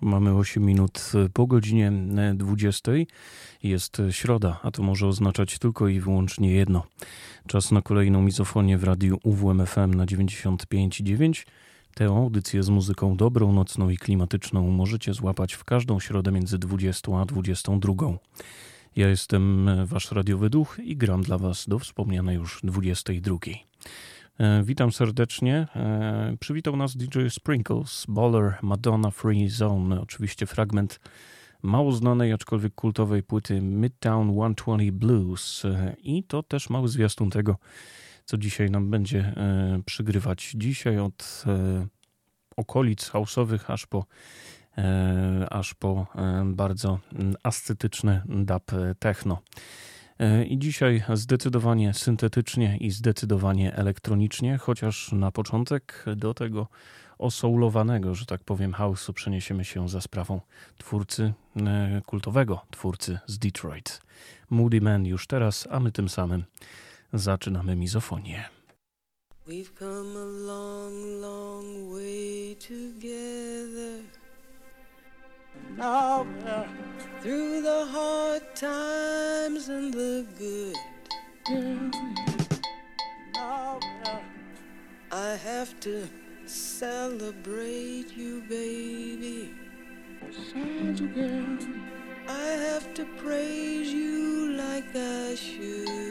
Mamy 8 minut po godzinie 20. Jest środa, a to może oznaczać tylko i wyłącznie jedno. Czas na kolejną mizofonię w radiu UWMFM na 95,9. Tę audycję z muzyką dobrą, nocną i klimatyczną możecie złapać w każdą środę między 20 a 22. Ja jestem wasz radiowy duch i gram dla was do wspomnianej już 22. E, witam serdecznie. E, przywitał nas DJ Sprinkles, Baller, Madonna Free Zone. Oczywiście fragment mało znanej, aczkolwiek kultowej płyty Midtown 120 Blues. E, I to też mały zwiastun tego, co dzisiaj nam będzie przygrywać. Dzisiaj od okolic house'owych aż po aż po bardzo ascetyczne dub techno. E, I dzisiaj zdecydowanie syntetycznie i zdecydowanie elektronicznie, chociaż na początek do tego osoulowanego, że tak powiem, house'u przeniesiemy się za sprawą twórcy, e, kultowego twórcy z Detroit. Moody Man już teraz, a my tym samym zaczynamy mizofonię. We've come a long, long way together. Through the hard times and the good. I have to celebrate you, baby. I have to praise you like I should.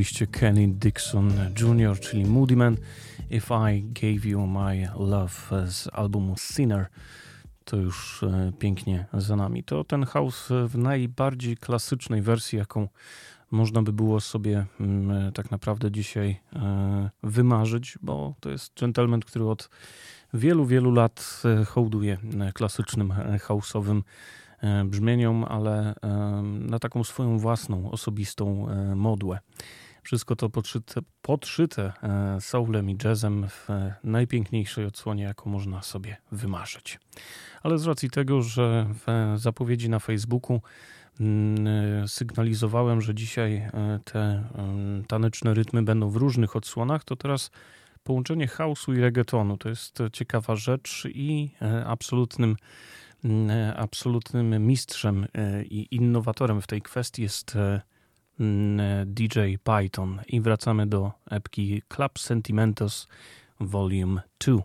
Oczywiście Kenny Dixon Jr., czyli Moody Man. If I Gave You My Love z albumu Sinner. To już e, pięknie za nami. To ten house w najbardziej klasycznej wersji, jaką można by było sobie mm, e, tak naprawdę dzisiaj e, wymarzyć, bo to jest gentleman, który od wielu, wielu lat hołduje klasycznym house'owym brzmieniom, ale na taką swoją własną, osobistą modłę. Wszystko to podszyte, podszyte soulem i jazzem w najpiękniejszej odsłonie, jaką można sobie wymarzyć. Ale z racji tego, że w zapowiedzi na Facebooku mm, sygnalizowałem, że dzisiaj e, te taneczne rytmy będą w różnych odsłonach, to teraz połączenie house'u i reggaetonu to jest ciekawa rzecz i e, absolutnym mm, absolutnym mistrzem e, i innowatorem w tej kwestii jest DJ Python i wracamy do epki Club Sentimentos Volume 2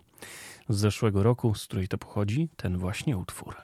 z zeszłego roku, z której to pochodzi ten właśnie utwór.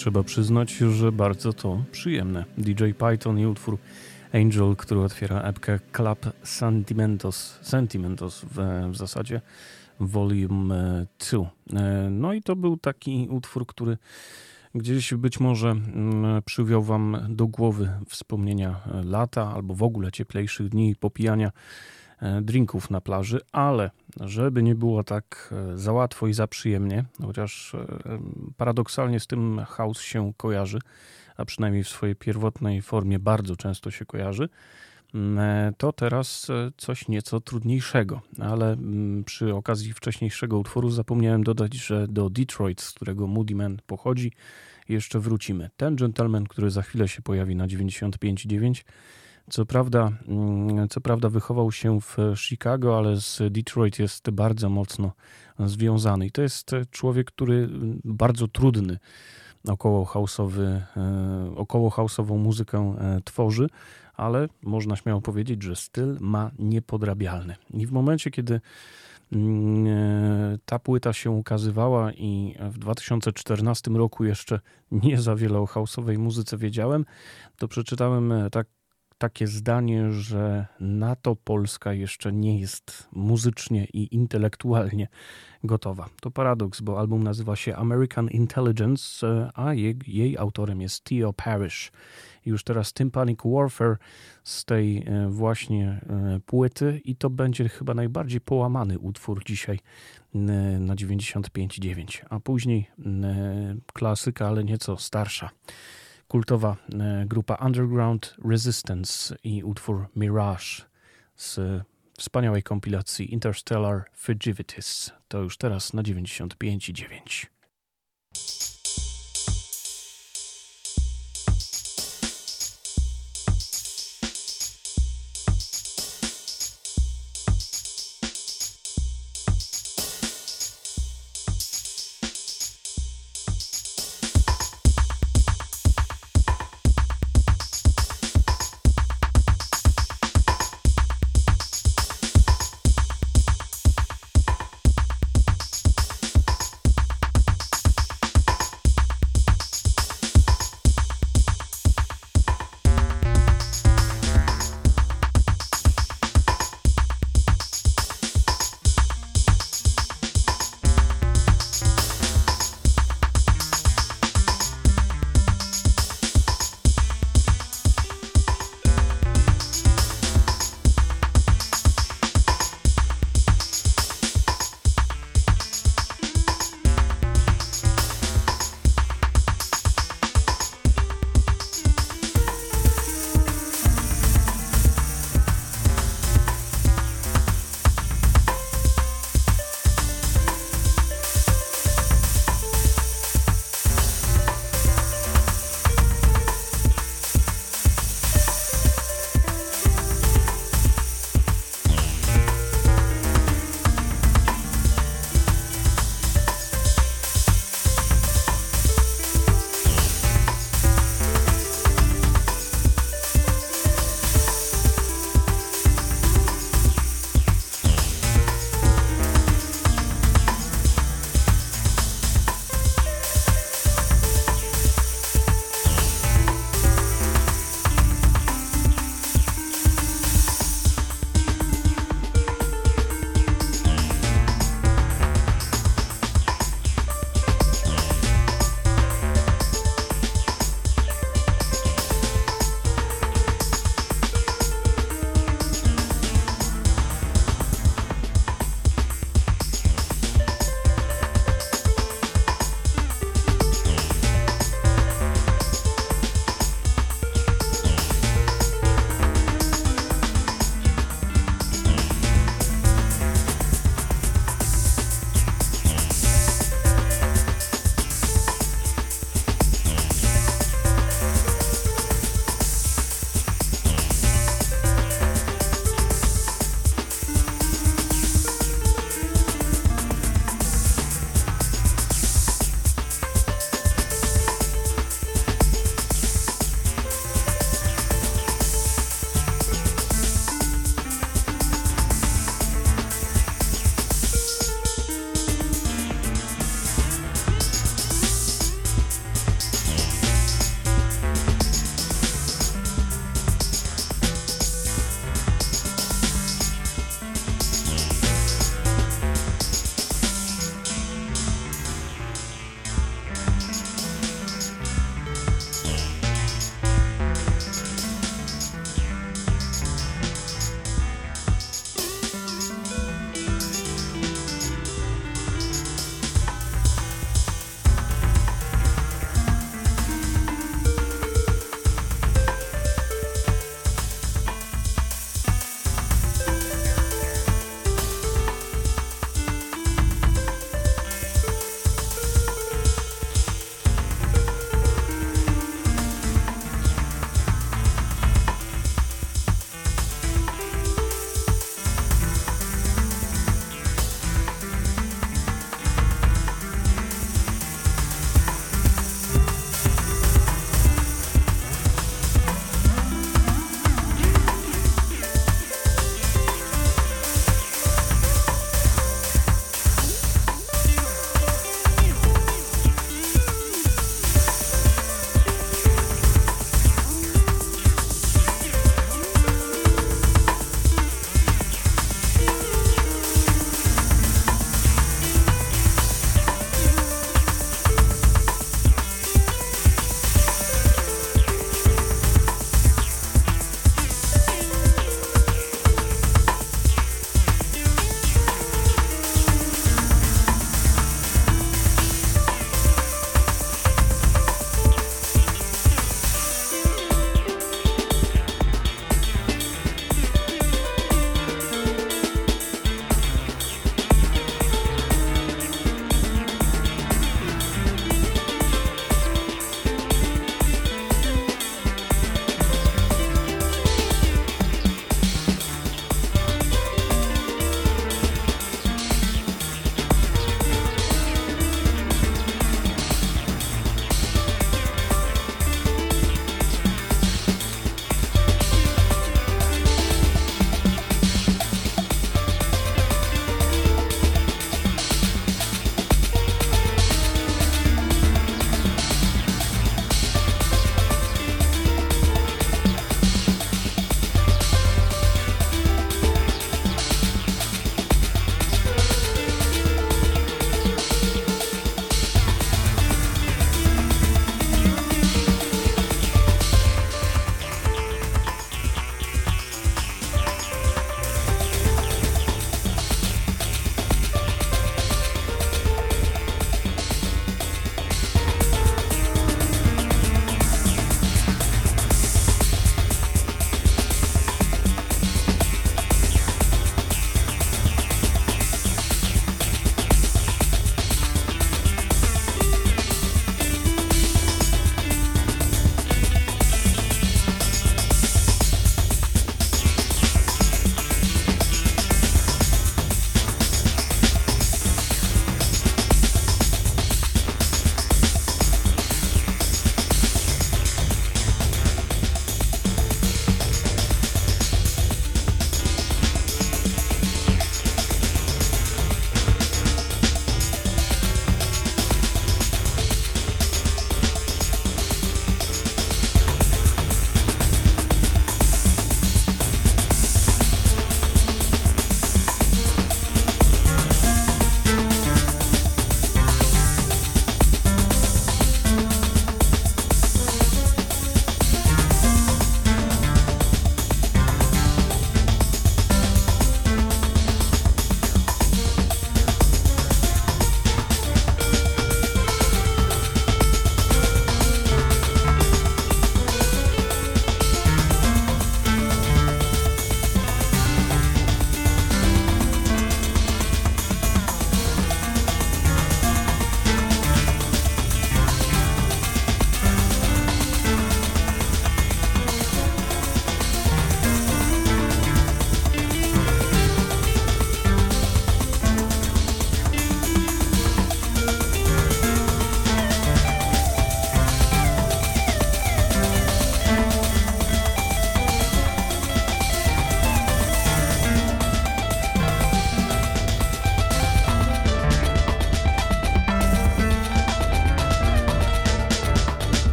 Trzeba przyznać, że bardzo to przyjemne. DJ Python i utwór Angel, który otwiera epkę Club Sentimentos, Sentimentos w, w zasadzie Volume 2. E, no i to był taki utwór, który gdzieś być może mm, przywiał wam do głowy wspomnienia lata albo w ogóle cieplejszych dni popijania drinków na plaży, ale żeby nie było tak e, za łatwo i za przyjemnie, chociaż paradoksalnie z tym house się kojarzy, a przynajmniej w swojej pierwotnej formie bardzo często się kojarzy, mm, e, to teraz e, coś nieco trudniejszego. Ale mm, przy okazji wcześniejszego utworu zapomniałem dodać, że do Detroit, z którego Moody Man pochodzi, jeszcze wrócimy. Ten gentleman, który za chwilę się pojawi na 95.9, co prawda, mm, co prawda wychował się w Chicago, ale z Detroit jest bardzo mocno związany. I to jest człowiek, który bardzo trudny około house'owy, e, około house'ową muzykę e, tworzy, ale można śmiało powiedzieć, że styl ma niepodrabialny. I w momencie, kiedy mm, e, ta płyta się ukazywała i w 2014 roku jeszcze nie za wiele o houseowej muzyce wiedziałem, to przeczytałem tak takie zdanie, że na to Polska jeszcze nie jest muzycznie i intelektualnie gotowa. To paradoks, bo album nazywa się American Intelligence, a jej, jej autorem jest Theo Parrish. Już teraz Tympanic Warfare z tej e, właśnie e, płyty i to będzie chyba najbardziej połamany utwór dzisiaj na 95.9, a później klasyka, ale nieco starsza kultowa e, grupa Underground Resistance i utwór Mirage z wspaniałej kompilacji Interstellar Fugivities. To już teraz na 95,9.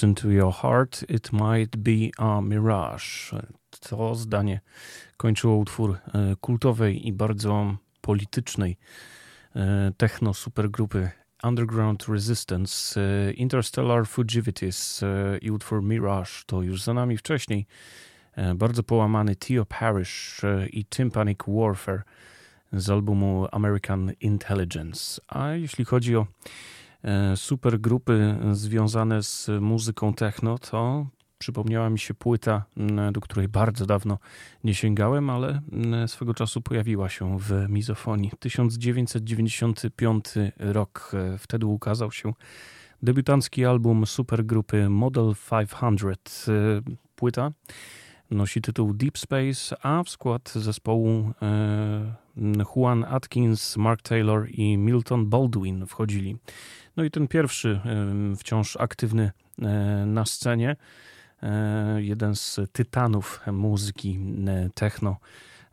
Listen to your heart, it might be a mirage. To zdanie kończyło utwór e, kultowej i bardzo politycznej e, techno supergrupy Underground Resistance, e, Interstellar Fugivities i utwór Mirage to już za nami wcześniej. Bardzo połamany Theo Parrish i Tympanic Warfare z albumu American Intelligence. A jeśli chodzi o supergrupy związane z muzyką techno, to przypomniała mi się płyta, do której bardzo dawno nie sięgałem, ale swego czasu pojawiła się w mizofonii. 1995 rok, e, wtedy ukazał się debiutancki album supergrupy Model 500. E, płyta nosi tytuł Deep Space, a w skład zespołu e, Juan Atkins, Mark Taylor i Milton Baldwin wchodzili. No i ten pierwszy, wciąż aktywny na scenie, E, jeden z tytanów muzyki e, techno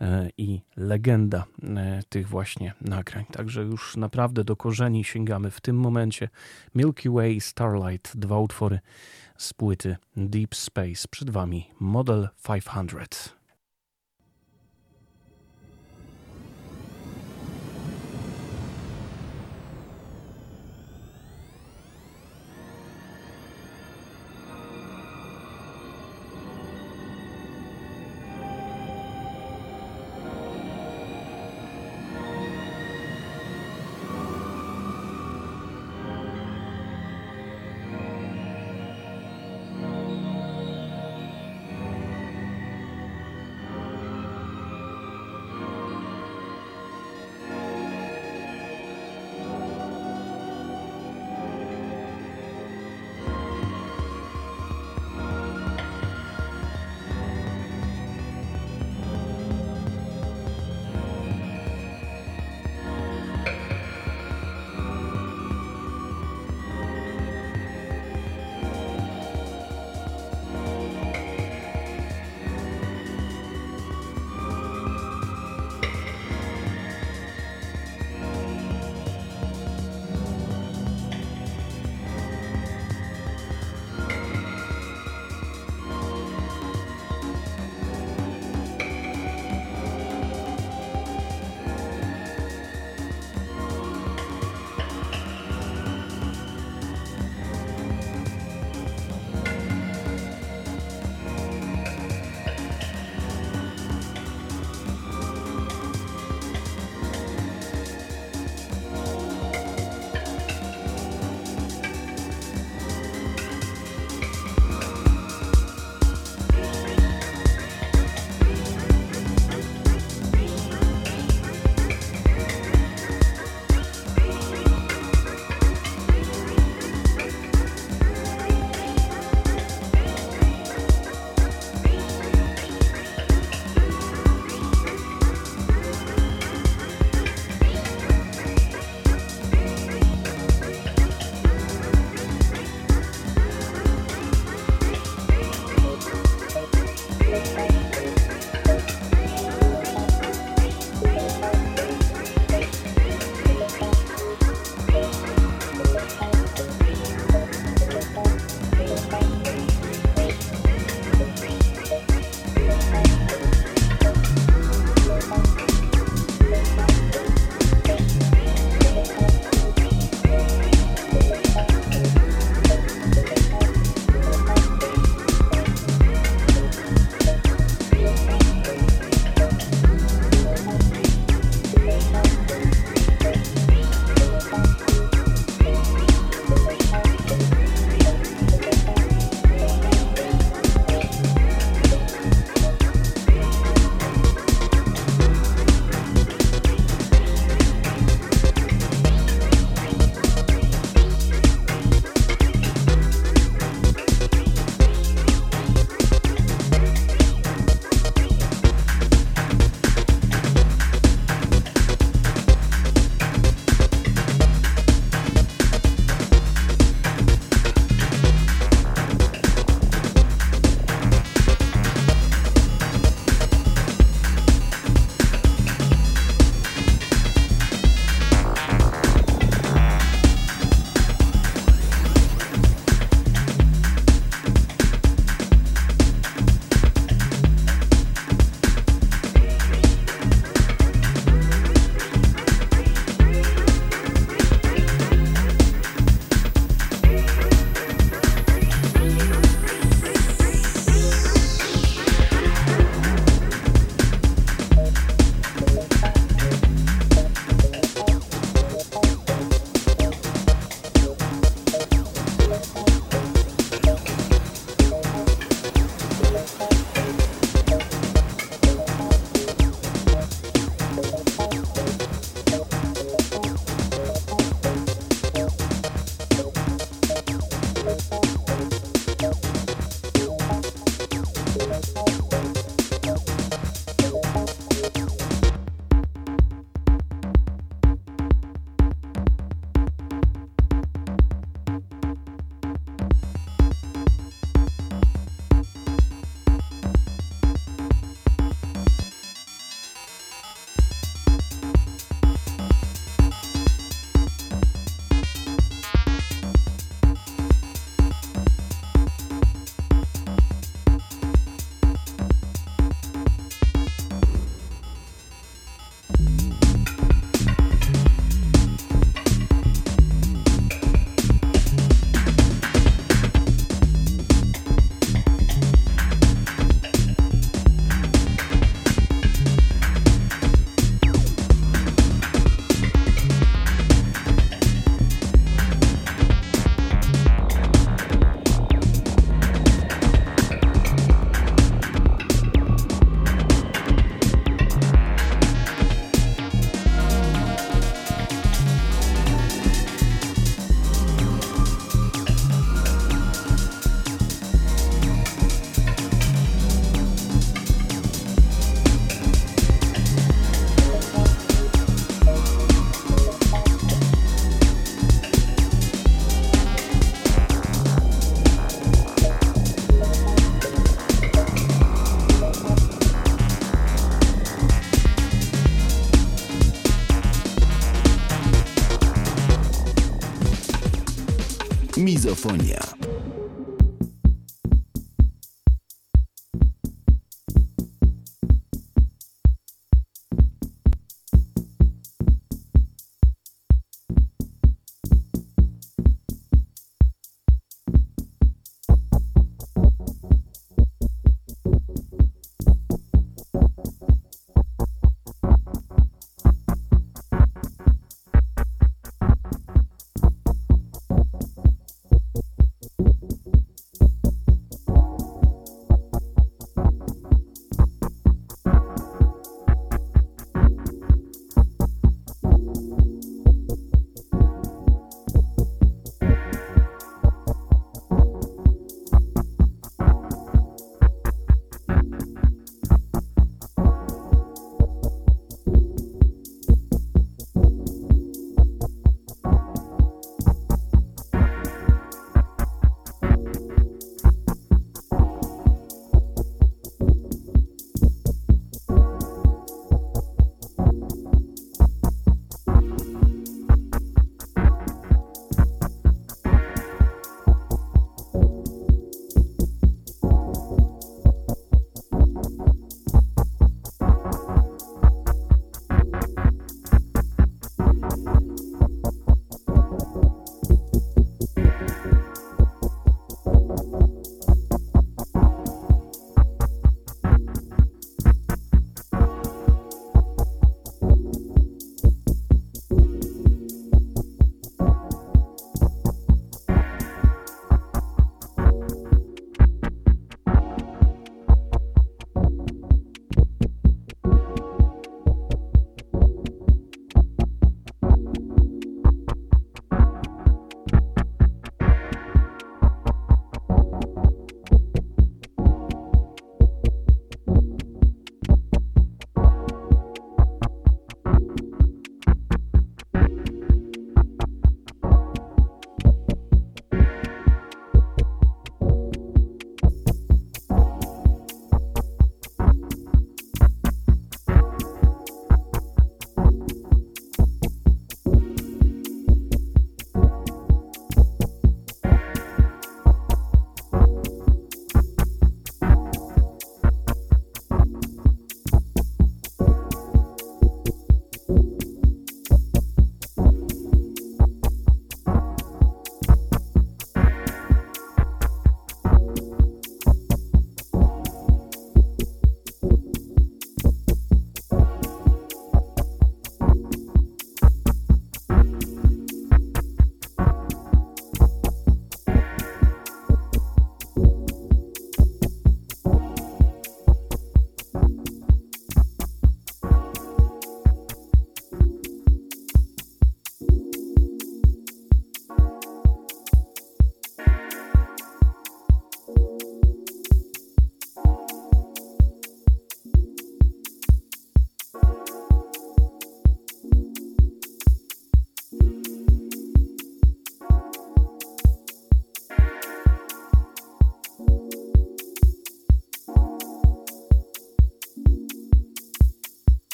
e, i legenda tych właśnie nagrań. Także już naprawdę do korzeni sięgamy w tym momencie. Milky Way Starlight, dwa utwory z płyty Deep Space. Przed Wami Model 500. Mizofonia.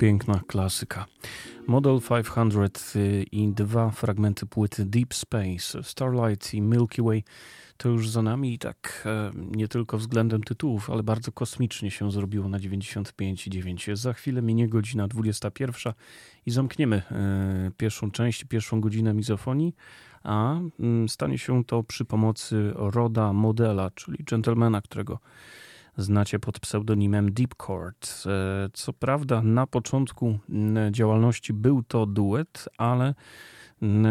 Piękna klasyka. Model 500 y, i dwa fragmenty płyty Deep Space, Starlight i Milky Way to już za nami i tak e, nie tylko względem tytułów, ale bardzo kosmicznie się zrobiło na 95,9. Za chwilę minie godzina 21 i zamkniemy e, pierwszą część, pierwszą godzinę mizofonii, a mm, stanie się to przy pomocy Roda Modela, czyli gentlemana, którego znacie pod pseudonimem Deep Chord. E, co prawda na początku działalności był to duet, ale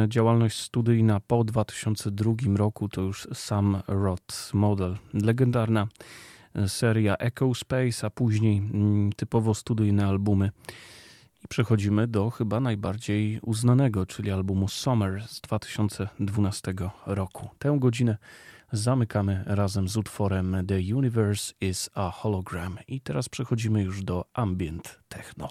działalność studyjna po 2002 roku to już sam Rod Model. Legendarna seria Echo Space, a później typowo studyjne albumy. I przechodzimy do chyba najbardziej uznanego, czyli albumu Summer z 2012 roku. Tę godzinę zamykamy razem z utworem The Universe is a Hologram. I teraz przechodzimy już do ambient techno.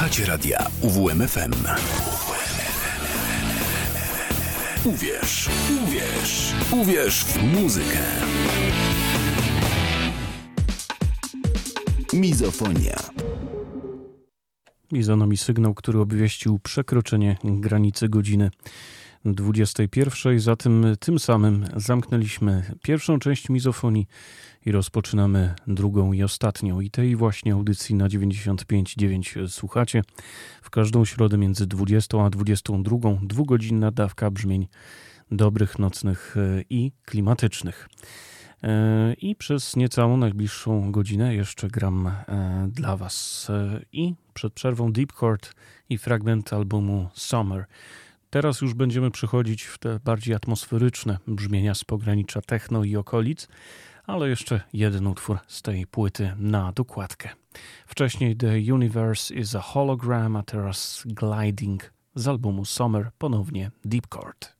Słuchacie radia UWMFM. Uwierz, uwierz, uwierz w muzykę. Mizofonia. I za nami sygnał, który obwieścił przekroczenie granicy godziny 21. Zatem tym samym zamknęliśmy pierwszą część mizofonii i rozpoczynamy drugą i ostatnią. I tej właśnie audycji na 95.9 słuchacie. W każdą środę między 20 a 22 dwugodzinna dawka brzmień dobrych, nocnych e, i klimatycznych. E, I przez niecałą najbliższą godzinę jeszcze gram e, dla Was. I przed przerwą Deep Chord i fragment albumu Summer. Teraz już będziemy przechodzić w te bardziej atmosferyczne brzmienia z pogranicza techno i okolic, ale jeszcze jeden utwór z tej płyty na dokładkę. Wcześniej The Universe is a Hologram, a teraz Gliding z albumu Summer, ponownie Deep Chord.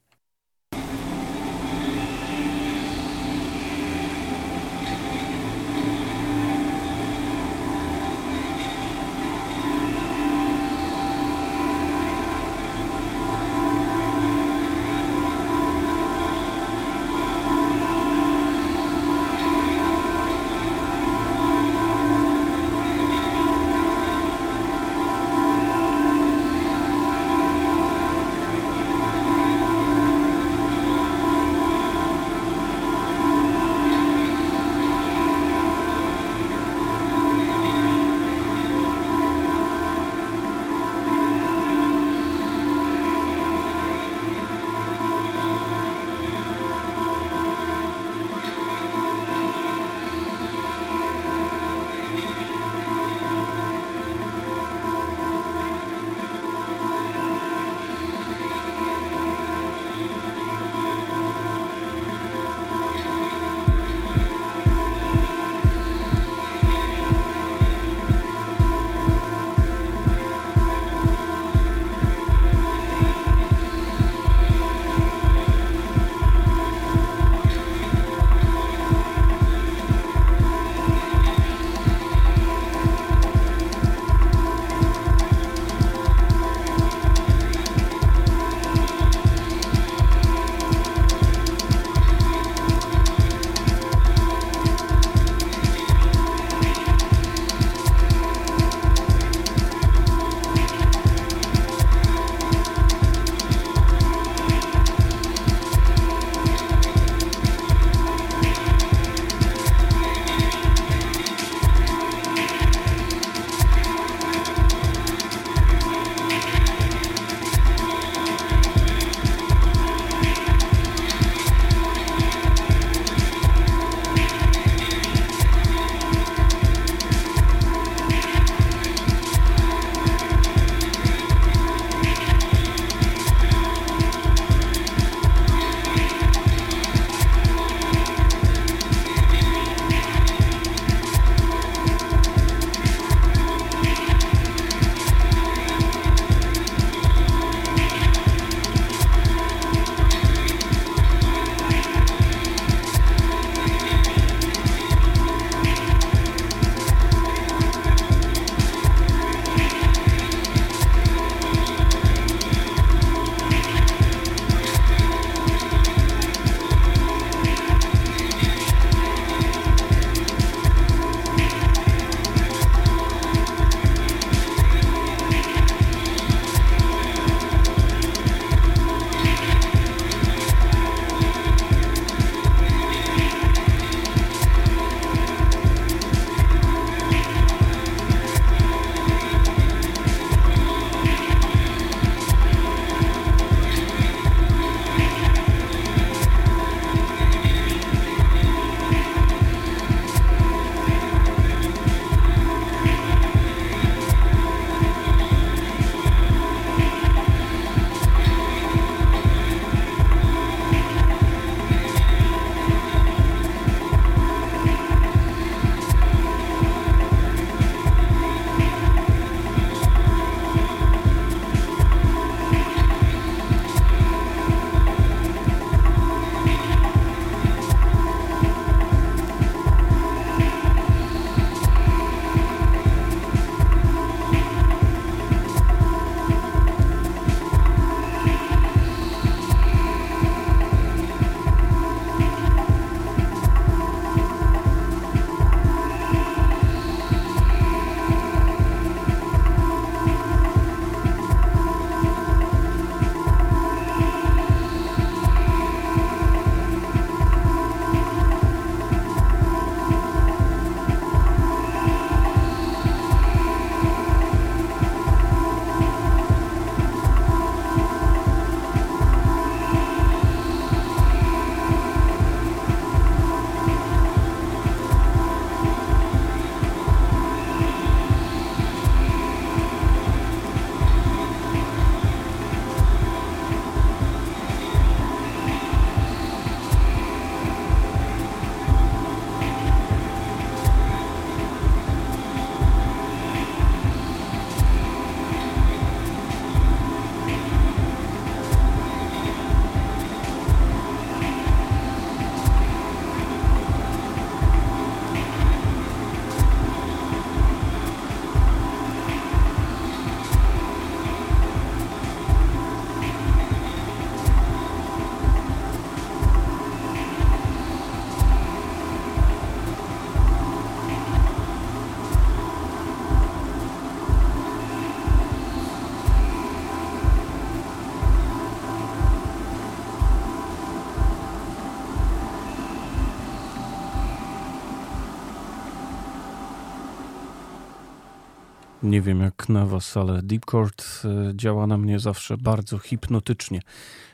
Nie wiem jak na was, ale Deep Chord e, działa na mnie zawsze bardzo hipnotycznie.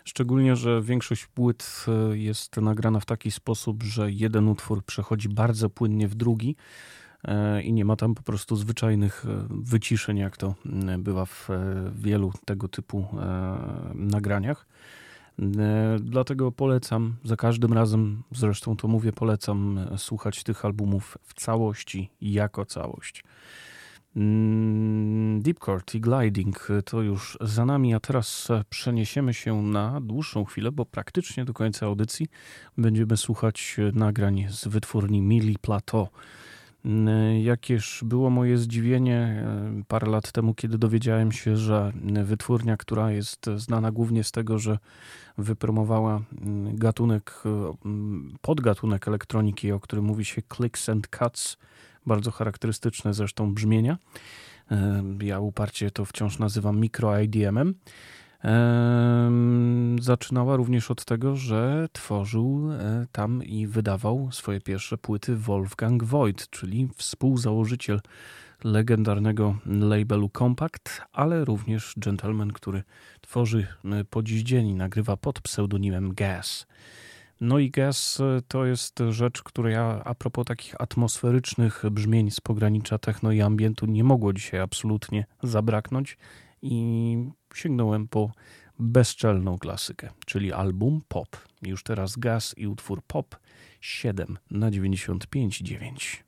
Szczególnie, że większość płyt e, jest nagrana w taki sposób, że jeden utwór przechodzi bardzo płynnie w drugi e, i nie ma tam po prostu zwyczajnych wyciszeń, jak to bywa w wielu tego typu nagraniach. Dlatego polecam za każdym razem, zresztą to mówię, polecam słuchać tych albumów w całości, jako całość. Mm, Deep Court i Gliding to już za nami, a teraz przeniesiemy się na dłuższą chwilę, bo praktycznie do końca audycji będziemy słuchać nagrań z wytwórni Mili Plateau. Mm, jakież było moje zdziwienie e, parę lat temu, kiedy dowiedziałem się, że wytwórnia, która jest znana głównie z tego, że wypromowała mm, gatunek, e, podgatunek elektroniki, o którym mówi się clicks and cuts, bardzo charakterystyczne zresztą brzmienia. Ja uparcie to wciąż nazywam mikro IDM-em. Zaczynała również od tego, że tworzył e, tam i wydawał swoje pierwsze płyty Wolfgang Voigt, czyli współzałożyciel legendarnego labelu Compact, ale również gentleman, który tworzy e, po dziś dzień i nagrywa pod pseudonimem Gas. No i gas e, to jest rzecz, której ja a propos takich atmosferycznych brzmień z pogranicza techno i ambientu nie mogło dzisiaj absolutnie zabraknąć i sięgnąłem po bezczelną klasykę, czyli album Pop. Już teraz gaz i utwór Pop 7 na 95,9.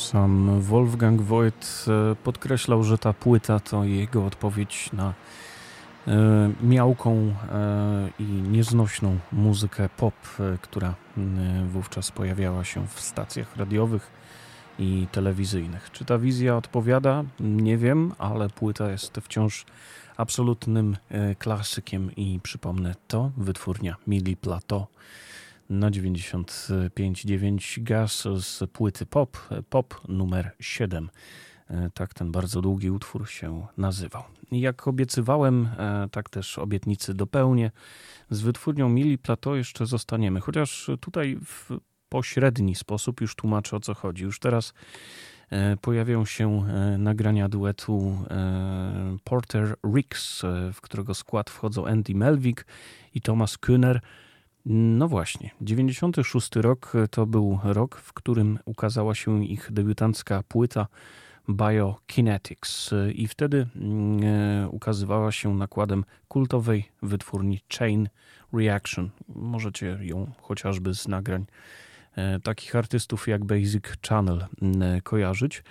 Sam Wolfgang Voigt e, podkreślał, że ta płyta to jego odpowiedź na e, miałką e, i nieznośną muzykę pop, która wówczas pojawiała się w stacjach radiowych i telewizyjnych. Czy ta wizja odpowiada? Nie wiem, ale płyta jest wciąż absolutnym klasykiem i przypomnę to wytwórnia Mili Plateau na 95.9 gaz z płyty pop, pop numer 7. E, tak ten bardzo długi utwór się nazywał. Jak obiecywałem, e, tak też obietnicy dopełnię. Z wytwórnią Mili Plateau jeszcze zostaniemy, chociaż tutaj w pośredni sposób już tłumaczę o co chodzi. Już teraz e, pojawią się nagrania duetu Porter Ricks, w którego skład wchodzą Andy Melvik i Thomas Kühner. No właśnie, 96 rok to był rok, w którym ukazała się ich debiutancka płyta Biokinetics i wtedy mm, e, ukazywała się nakładem kultowej wytwórni Chain Reaction. Możecie ją chociażby z nagrań e, takich artystów jak Basic Channel mm, kojarzyć.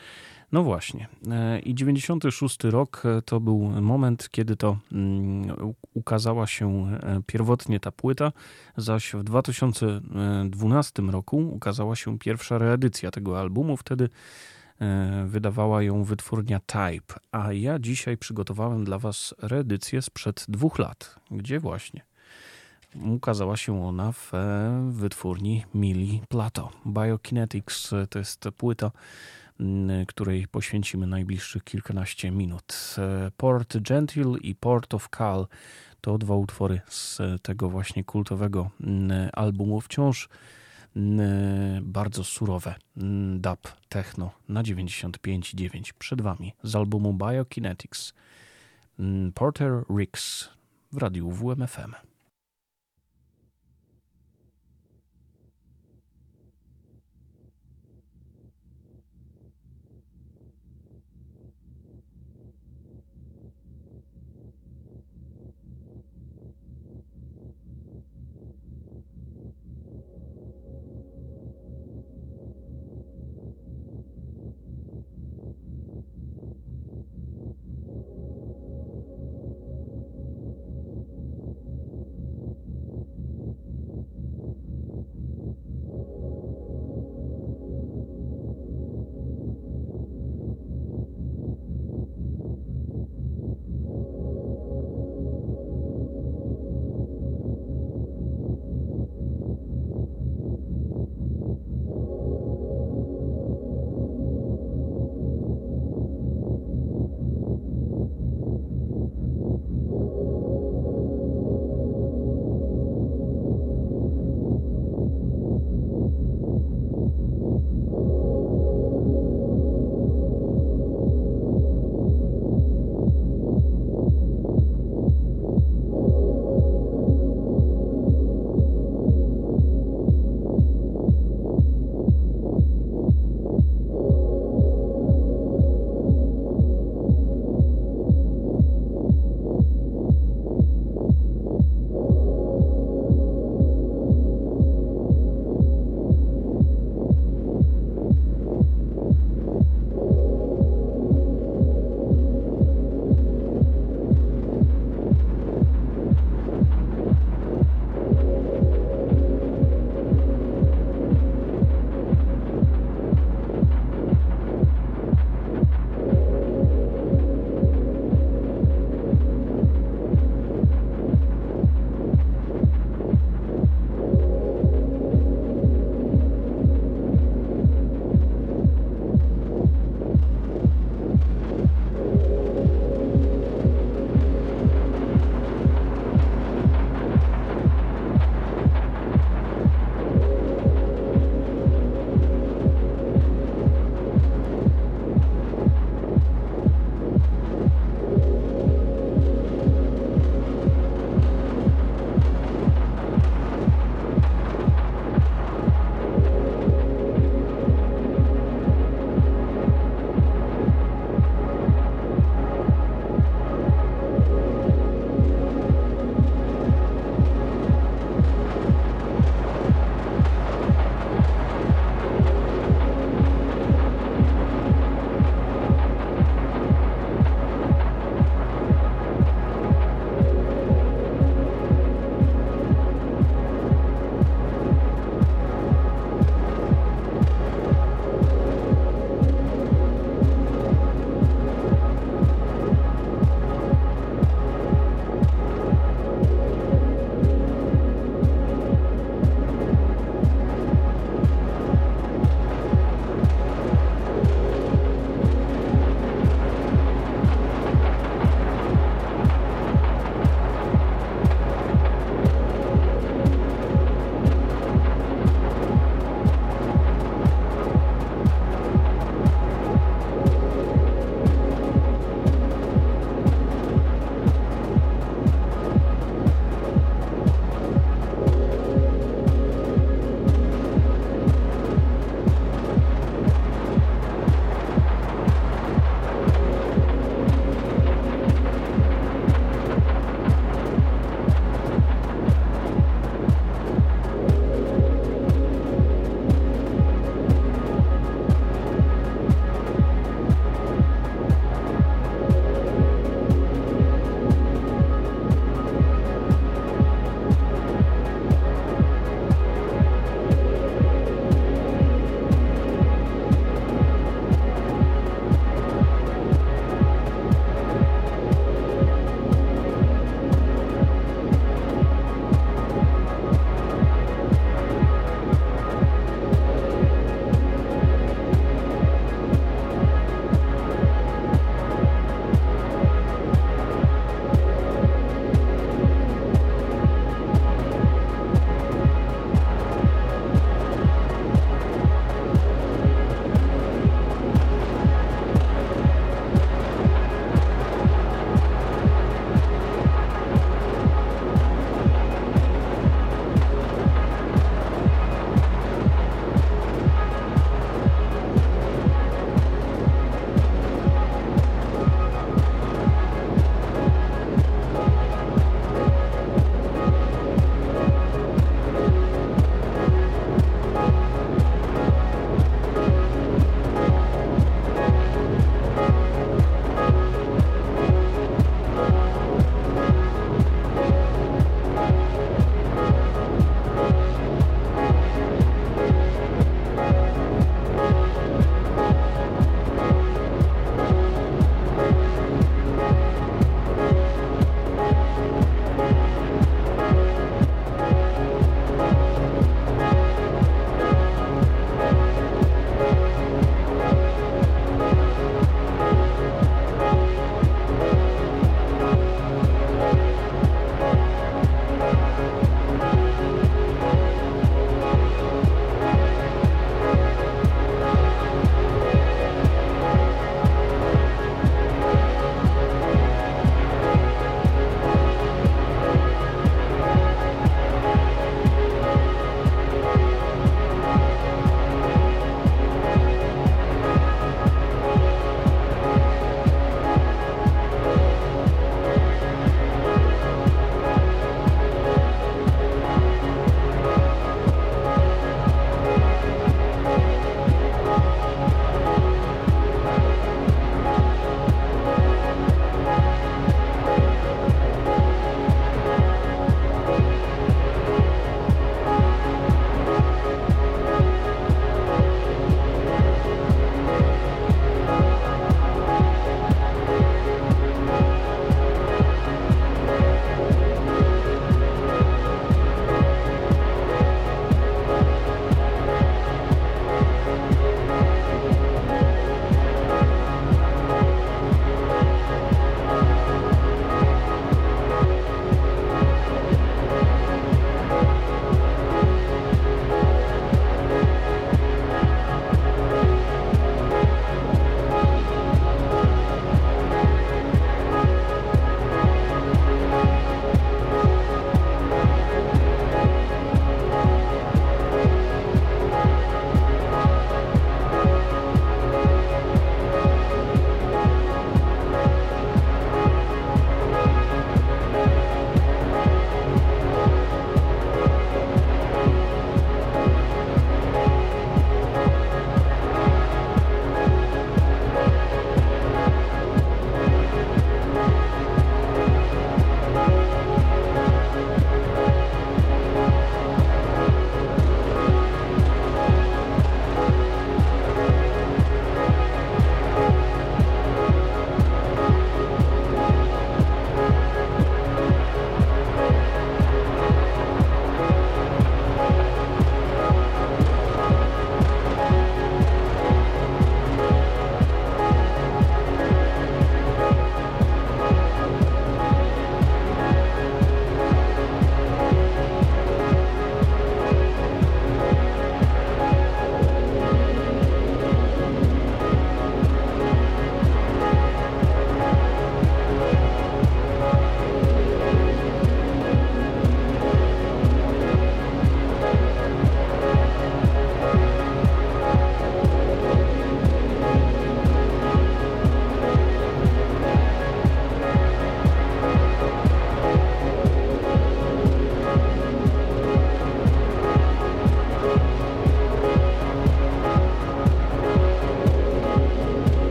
No właśnie. E, I 96 rok e, to był moment, kiedy to mm, ukazała się e, pierwotnie ta płyta, zaś w 2012 roku ukazała się pierwsza reedycja tego albumu. Wtedy wydawała ją wytwórnia Type, a ja dzisiaj przygotowałem dla Was reedycję sprzed dwóch lat, gdzie właśnie ukazała się ona w wytwórni Mili Plato. Biokinetics to jest płyta której poświęcimy najbliższych kilkanaście minut. Port Gentil i Port of Cal to dwa utwory z tego właśnie kultowego albumu. Wciąż bardzo surowe dub techno na 95.9 przed Wami z albumu Biokinetics. Porter Ricks w radiu WMFM.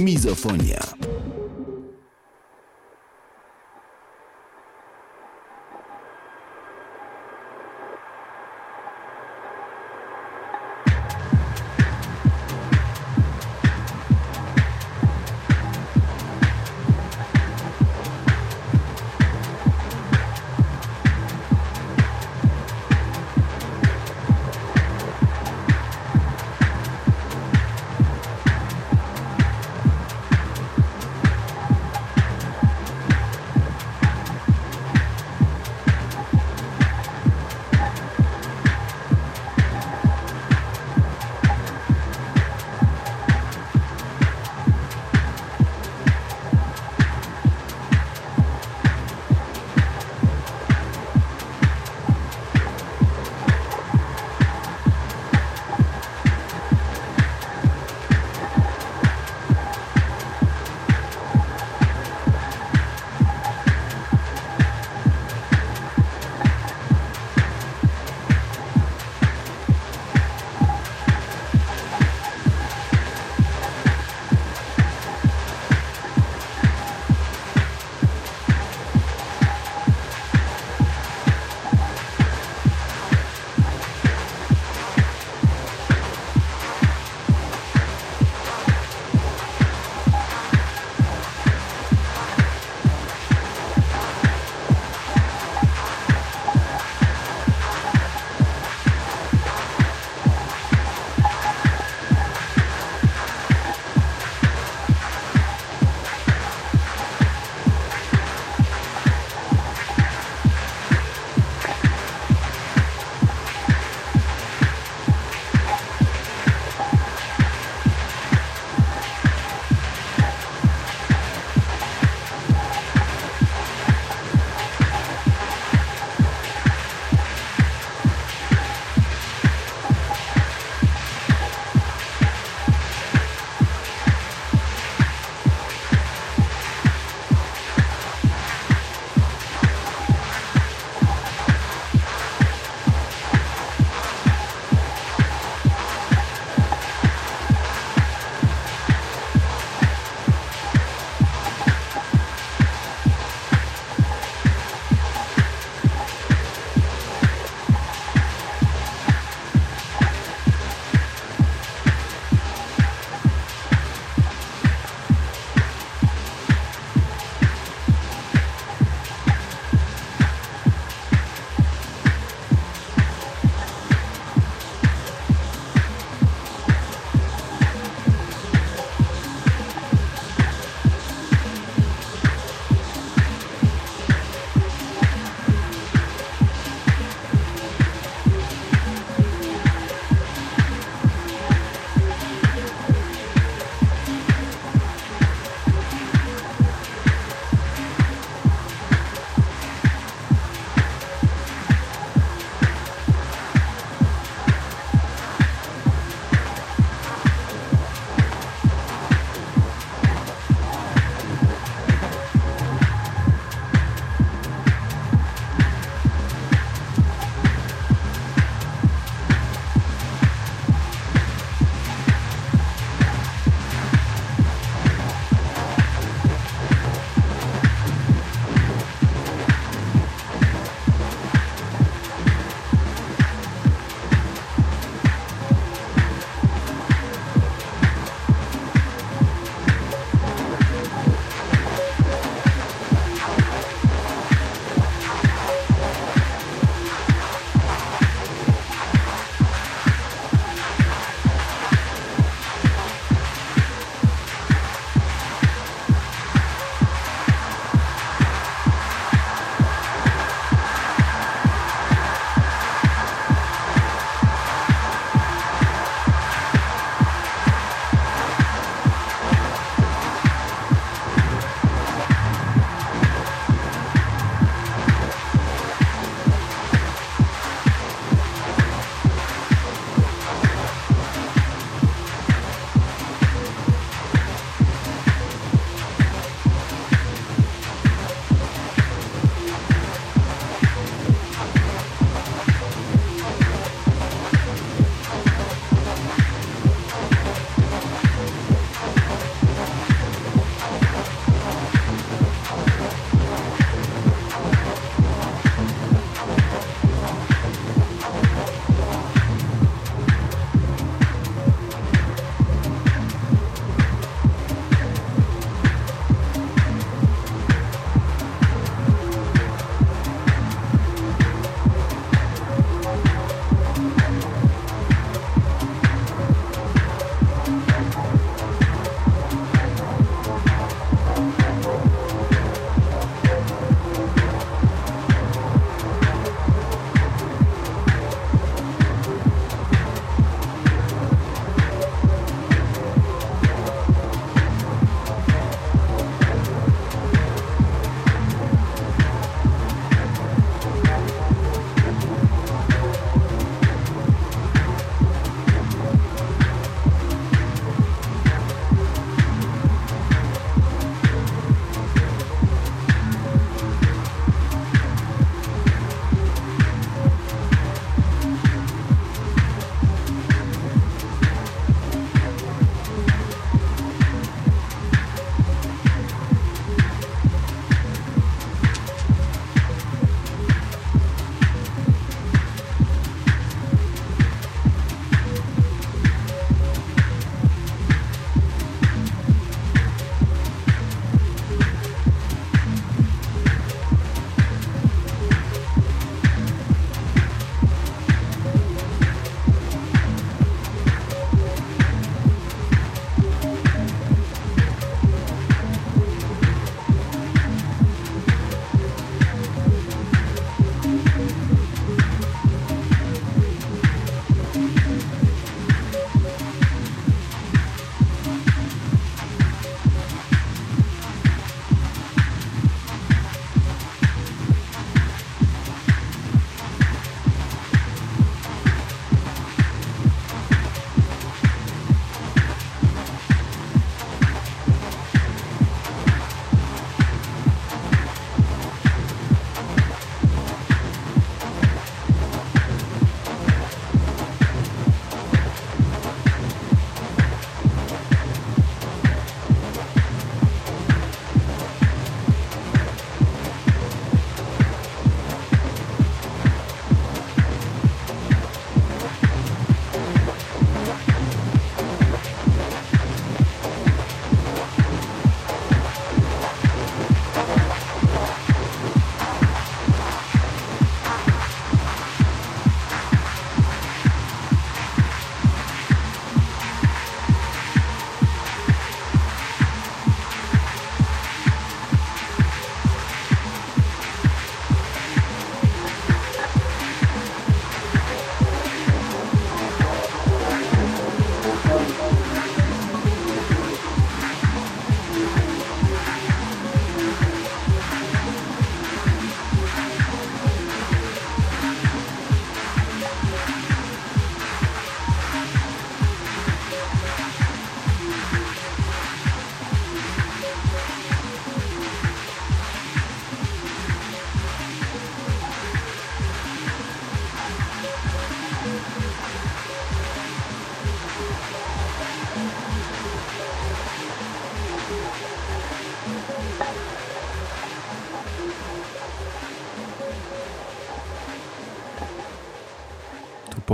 Mizofonia.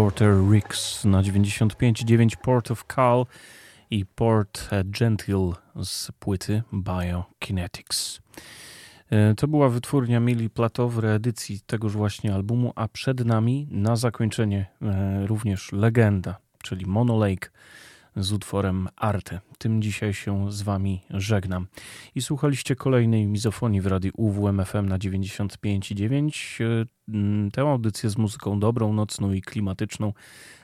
Porter Ricks na 95,9 Port of Call i Port Gentil z płyty Biokinetics. E, to była wytwórnia Mili Plato w reedycji tegoż właśnie albumu, a przed nami na zakończenie e, również legenda, czyli Mono Lake z utworem Arte. Tym dzisiaj się z Wami żegnam. I słuchaliście kolejnej mizofonii w radiu UWMFM na 95,9. E, tę audycję z muzyką dobrą, nocną i klimatyczną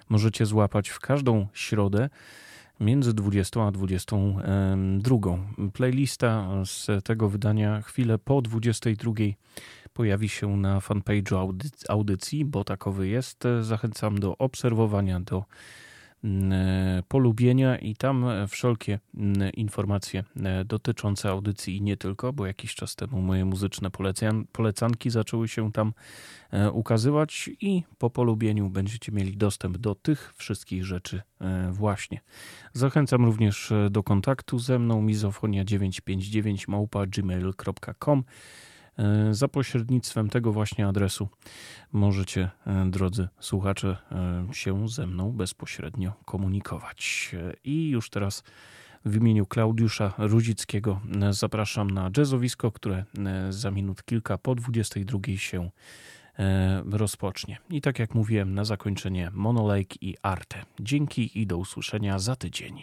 możecie złapać w każdą środę między 20 a 22. Playlista z tego wydania chwilę po 22 pojawi się na fanpage'u audycji, bo takowy jest. Zachęcam do obserwowania, do E, polubienia i tam wszelkie informacje e, dotyczące audycji i nie tylko, bo jakiś czas temu moje muzyczne polecanki zaczęły się tam e, ukazywać i po polubieniu będziecie mieli dostęp do tych wszystkich rzeczy właśnie. Zachęcam również do kontaktu ze mną mizofonia959 małpa gmail.com E, za pośrednictwem tego właśnie adresu możecie, e, drodzy słuchacze, e, się ze mną bezpośrednio komunikować. I już teraz w imieniu Klaudiusza Rudzickiego zapraszam na jazzowisko, które za minut kilka po 22 się rozpocznie. I tak jak mówiłem, na zakończenie Monolake i Arte. Dzięki i do usłyszenia za tydzień.